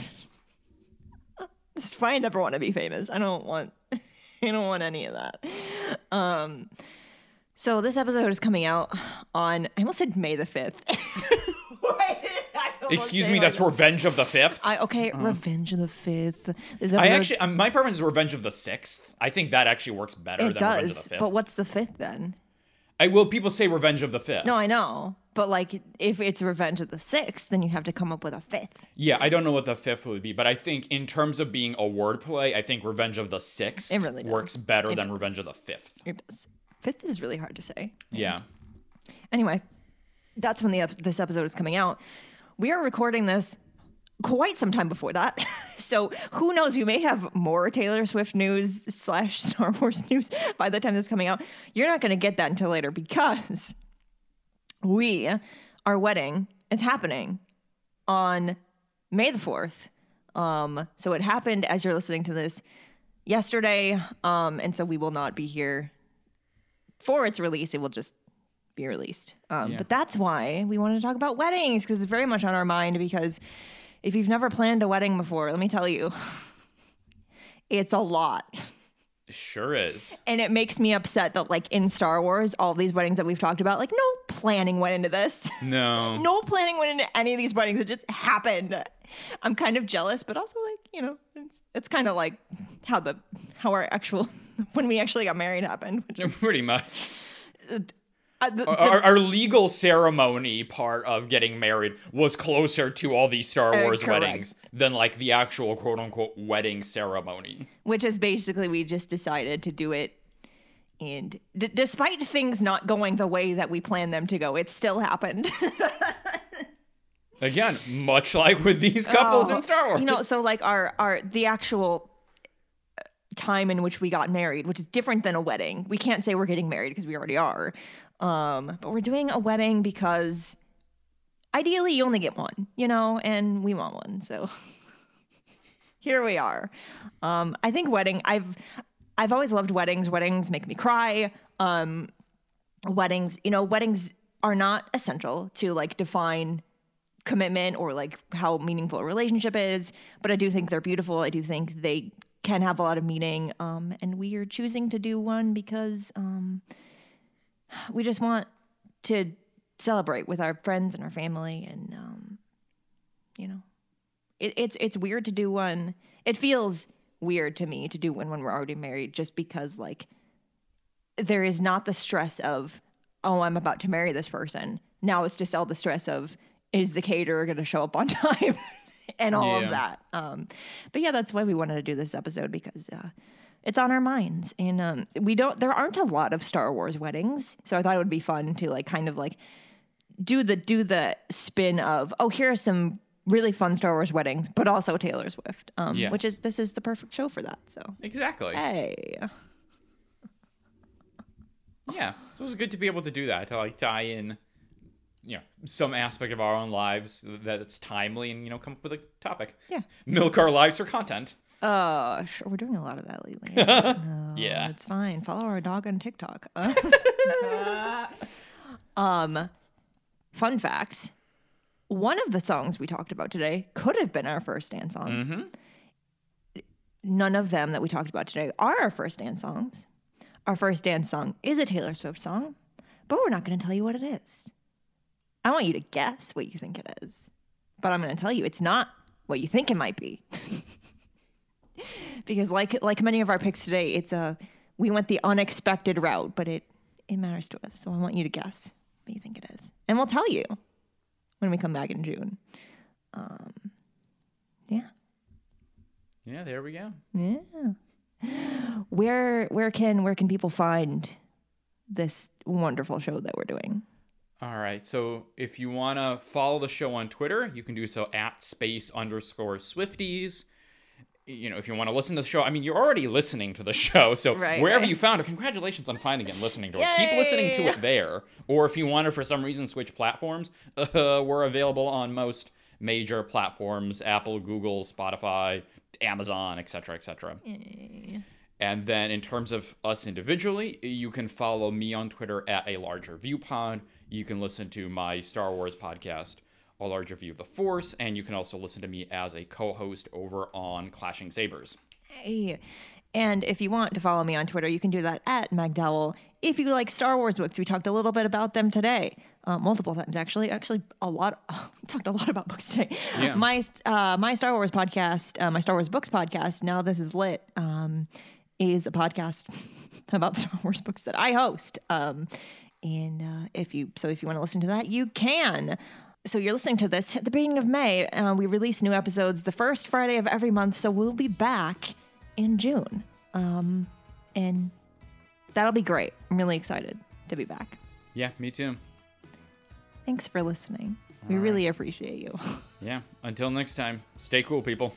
Speaker 1: it's fine. I never want to be famous. I don't want. I don't want any of that. Um, so this episode is coming out on. I almost said May the fifth.
Speaker 2: Excuse me, that's Revenge of the Fifth. I,
Speaker 1: okay. Revenge of the Fifth. This
Speaker 2: Uh-huh. I actually, um, my preference is Revenge of the Sixth. I think that actually works better
Speaker 1: it
Speaker 2: than Revenge of
Speaker 1: does.
Speaker 2: the Fifth.
Speaker 1: But what's the fifth then?
Speaker 2: I will. People say Revenge of the Fifth.
Speaker 1: No, I know. But like, if it's Revenge of the Sixth, then you have to come up with a fifth.
Speaker 2: Yeah, I don't know what the fifth would be, but I think in terms of being a wordplay, I think Revenge of the Sixth
Speaker 1: really
Speaker 2: works better
Speaker 1: It
Speaker 2: than
Speaker 1: does.
Speaker 2: Revenge of the Fifth.
Speaker 1: It does. Fifth is really hard to say.
Speaker 2: Yeah.
Speaker 1: Anyway, that's when the this episode is coming out. We are recording this quite some time before that, so who knows? You may have more Taylor Swift news slash Star Wars news by the time this is coming out. You're not going to get that until later because we our wedding is happening on May the fourth. Um, so it happened as you're listening to this yesterday, um, and so we will not be here for its release. It will just be released. Um,
Speaker 2: Yeah.
Speaker 1: But that's why we wanted to talk about weddings because it's very much on our mind. Because if you've never planned a wedding before, let me tell you, it's a lot.
Speaker 2: Sure is.
Speaker 1: And it makes me upset that, like in Star Wars, all these weddings that we've talked about, like no planning went into this.
Speaker 2: No.
Speaker 1: no planning went into any of these weddings. It just happened. I'm kind of jealous, but also like you know, it's, it's kind of like how the how our actual when we actually got married happened. Which,
Speaker 2: Pretty much.
Speaker 1: Uh, the-
Speaker 2: Our, our legal ceremony part of getting married was closer to all these Star
Speaker 1: Uh,
Speaker 2: Wars weddings than like the actual quote unquote wedding ceremony.
Speaker 1: which is basically we just decided to do it and d- despite things not going the way that we planned them to go it still happened
Speaker 2: Again, much like with these couples
Speaker 1: Oh,
Speaker 2: in Star Wars.
Speaker 1: you know so like our our the actual uh, time in which we got married which is different than a wedding we can't say we're getting married because we already are um but we're doing a wedding because ideally you only get one you know and we want one so here we are. Um i think wedding i've i've always loved weddings. Weddings make me cry. Um weddings you know weddings are not essential to like define commitment or like how meaningful a relationship is but i do think they're beautiful. I do think they can have a lot of meaning. Um and we are choosing to do one because um we just want to celebrate with our friends and our family and um you know it, it's it's weird to do one it feels weird to me to do one when we're already married just because like there is not the stress of oh i'm about to marry this person. Now it's just all the stress of is the caterer going to show up on time? And all
Speaker 2: Yeah.
Speaker 1: of that. Um but yeah that's why we wanted to do this episode because uh it's on our minds and um we don't there aren't a lot of star wars weddings so i thought it would be fun to like kind of like do the do the spin of oh here are some really fun star wars weddings but also taylor swift um
Speaker 2: Yes.
Speaker 1: which is this is the perfect show for that so
Speaker 2: Exactly.
Speaker 1: hey
Speaker 2: Yeah. So it was good to be able to do that to like tie in, you know, some aspect of our own lives that's timely and you know come up with a topic.
Speaker 1: Yeah.
Speaker 2: Milk our lives for content.
Speaker 1: Uh, sure. We're doing a lot of that lately. It's like, no,
Speaker 2: Yeah.
Speaker 1: it's fine. Follow our dog on TikTok. Um, fun fact: one of the songs we talked about today could have been our first dance song.
Speaker 2: Mm-hmm.
Speaker 1: None of them that we talked about today are our first dance songs. Our first dance song is a Taylor Swift song, but we're not going to tell you what it is. I want you to guess what you think it is, but I'm going to tell you it's not what you think it might be. Because like like many of our picks today, it's a we went the unexpected route, but it it matters to us. So I want you to guess what you think it is, and we'll tell you when we come back in June. Um, yeah,
Speaker 2: Yeah, there we go.
Speaker 1: yeah. Where where can where can people find this wonderful show that we're doing?
Speaker 2: All right. So if you want to follow the show on Twitter, you can do so at space underscore Swifties. You know, if you want to listen to the show, I mean, you're already listening to the show. So
Speaker 1: Right,
Speaker 2: wherever
Speaker 1: right.
Speaker 2: you found it, congratulations on finding it and listening to it. Keep listening to it there. Or if you want to, for some reason, switch platforms, uh, we're available on most major platforms Apple, Google, Spotify, Amazon, etc., etc. And then in terms of us individually, you can follow me on Twitter at a larger view pod. You can listen to my Star Wars podcast, A Larger View of the Force, and you can also listen to me as a co-host over on Clashing Sabers.
Speaker 1: Hey. And if you want to follow me on Twitter, you can do that at MegDowell. If you like Star Wars books, we talked a little bit about them today, uh, multiple times actually. Actually, a lot. we talked a lot about books today.
Speaker 2: Yeah.
Speaker 1: My uh, my Star Wars podcast, uh, my Star Wars books podcast. Now this is lit. Um, is a podcast about Star Wars books that I host. Um, and uh, if you so if you want to listen to that, you can. So you're listening to this at the beginning of May. Uh, we release new episodes the first Friday of every month. So we'll be back in June, um, and that'll be great. I'm really excited to be back.
Speaker 2: Yeah, me too.
Speaker 1: Thanks for listening. We really appreciate you.
Speaker 2: Yeah, until next time, stay cool, people.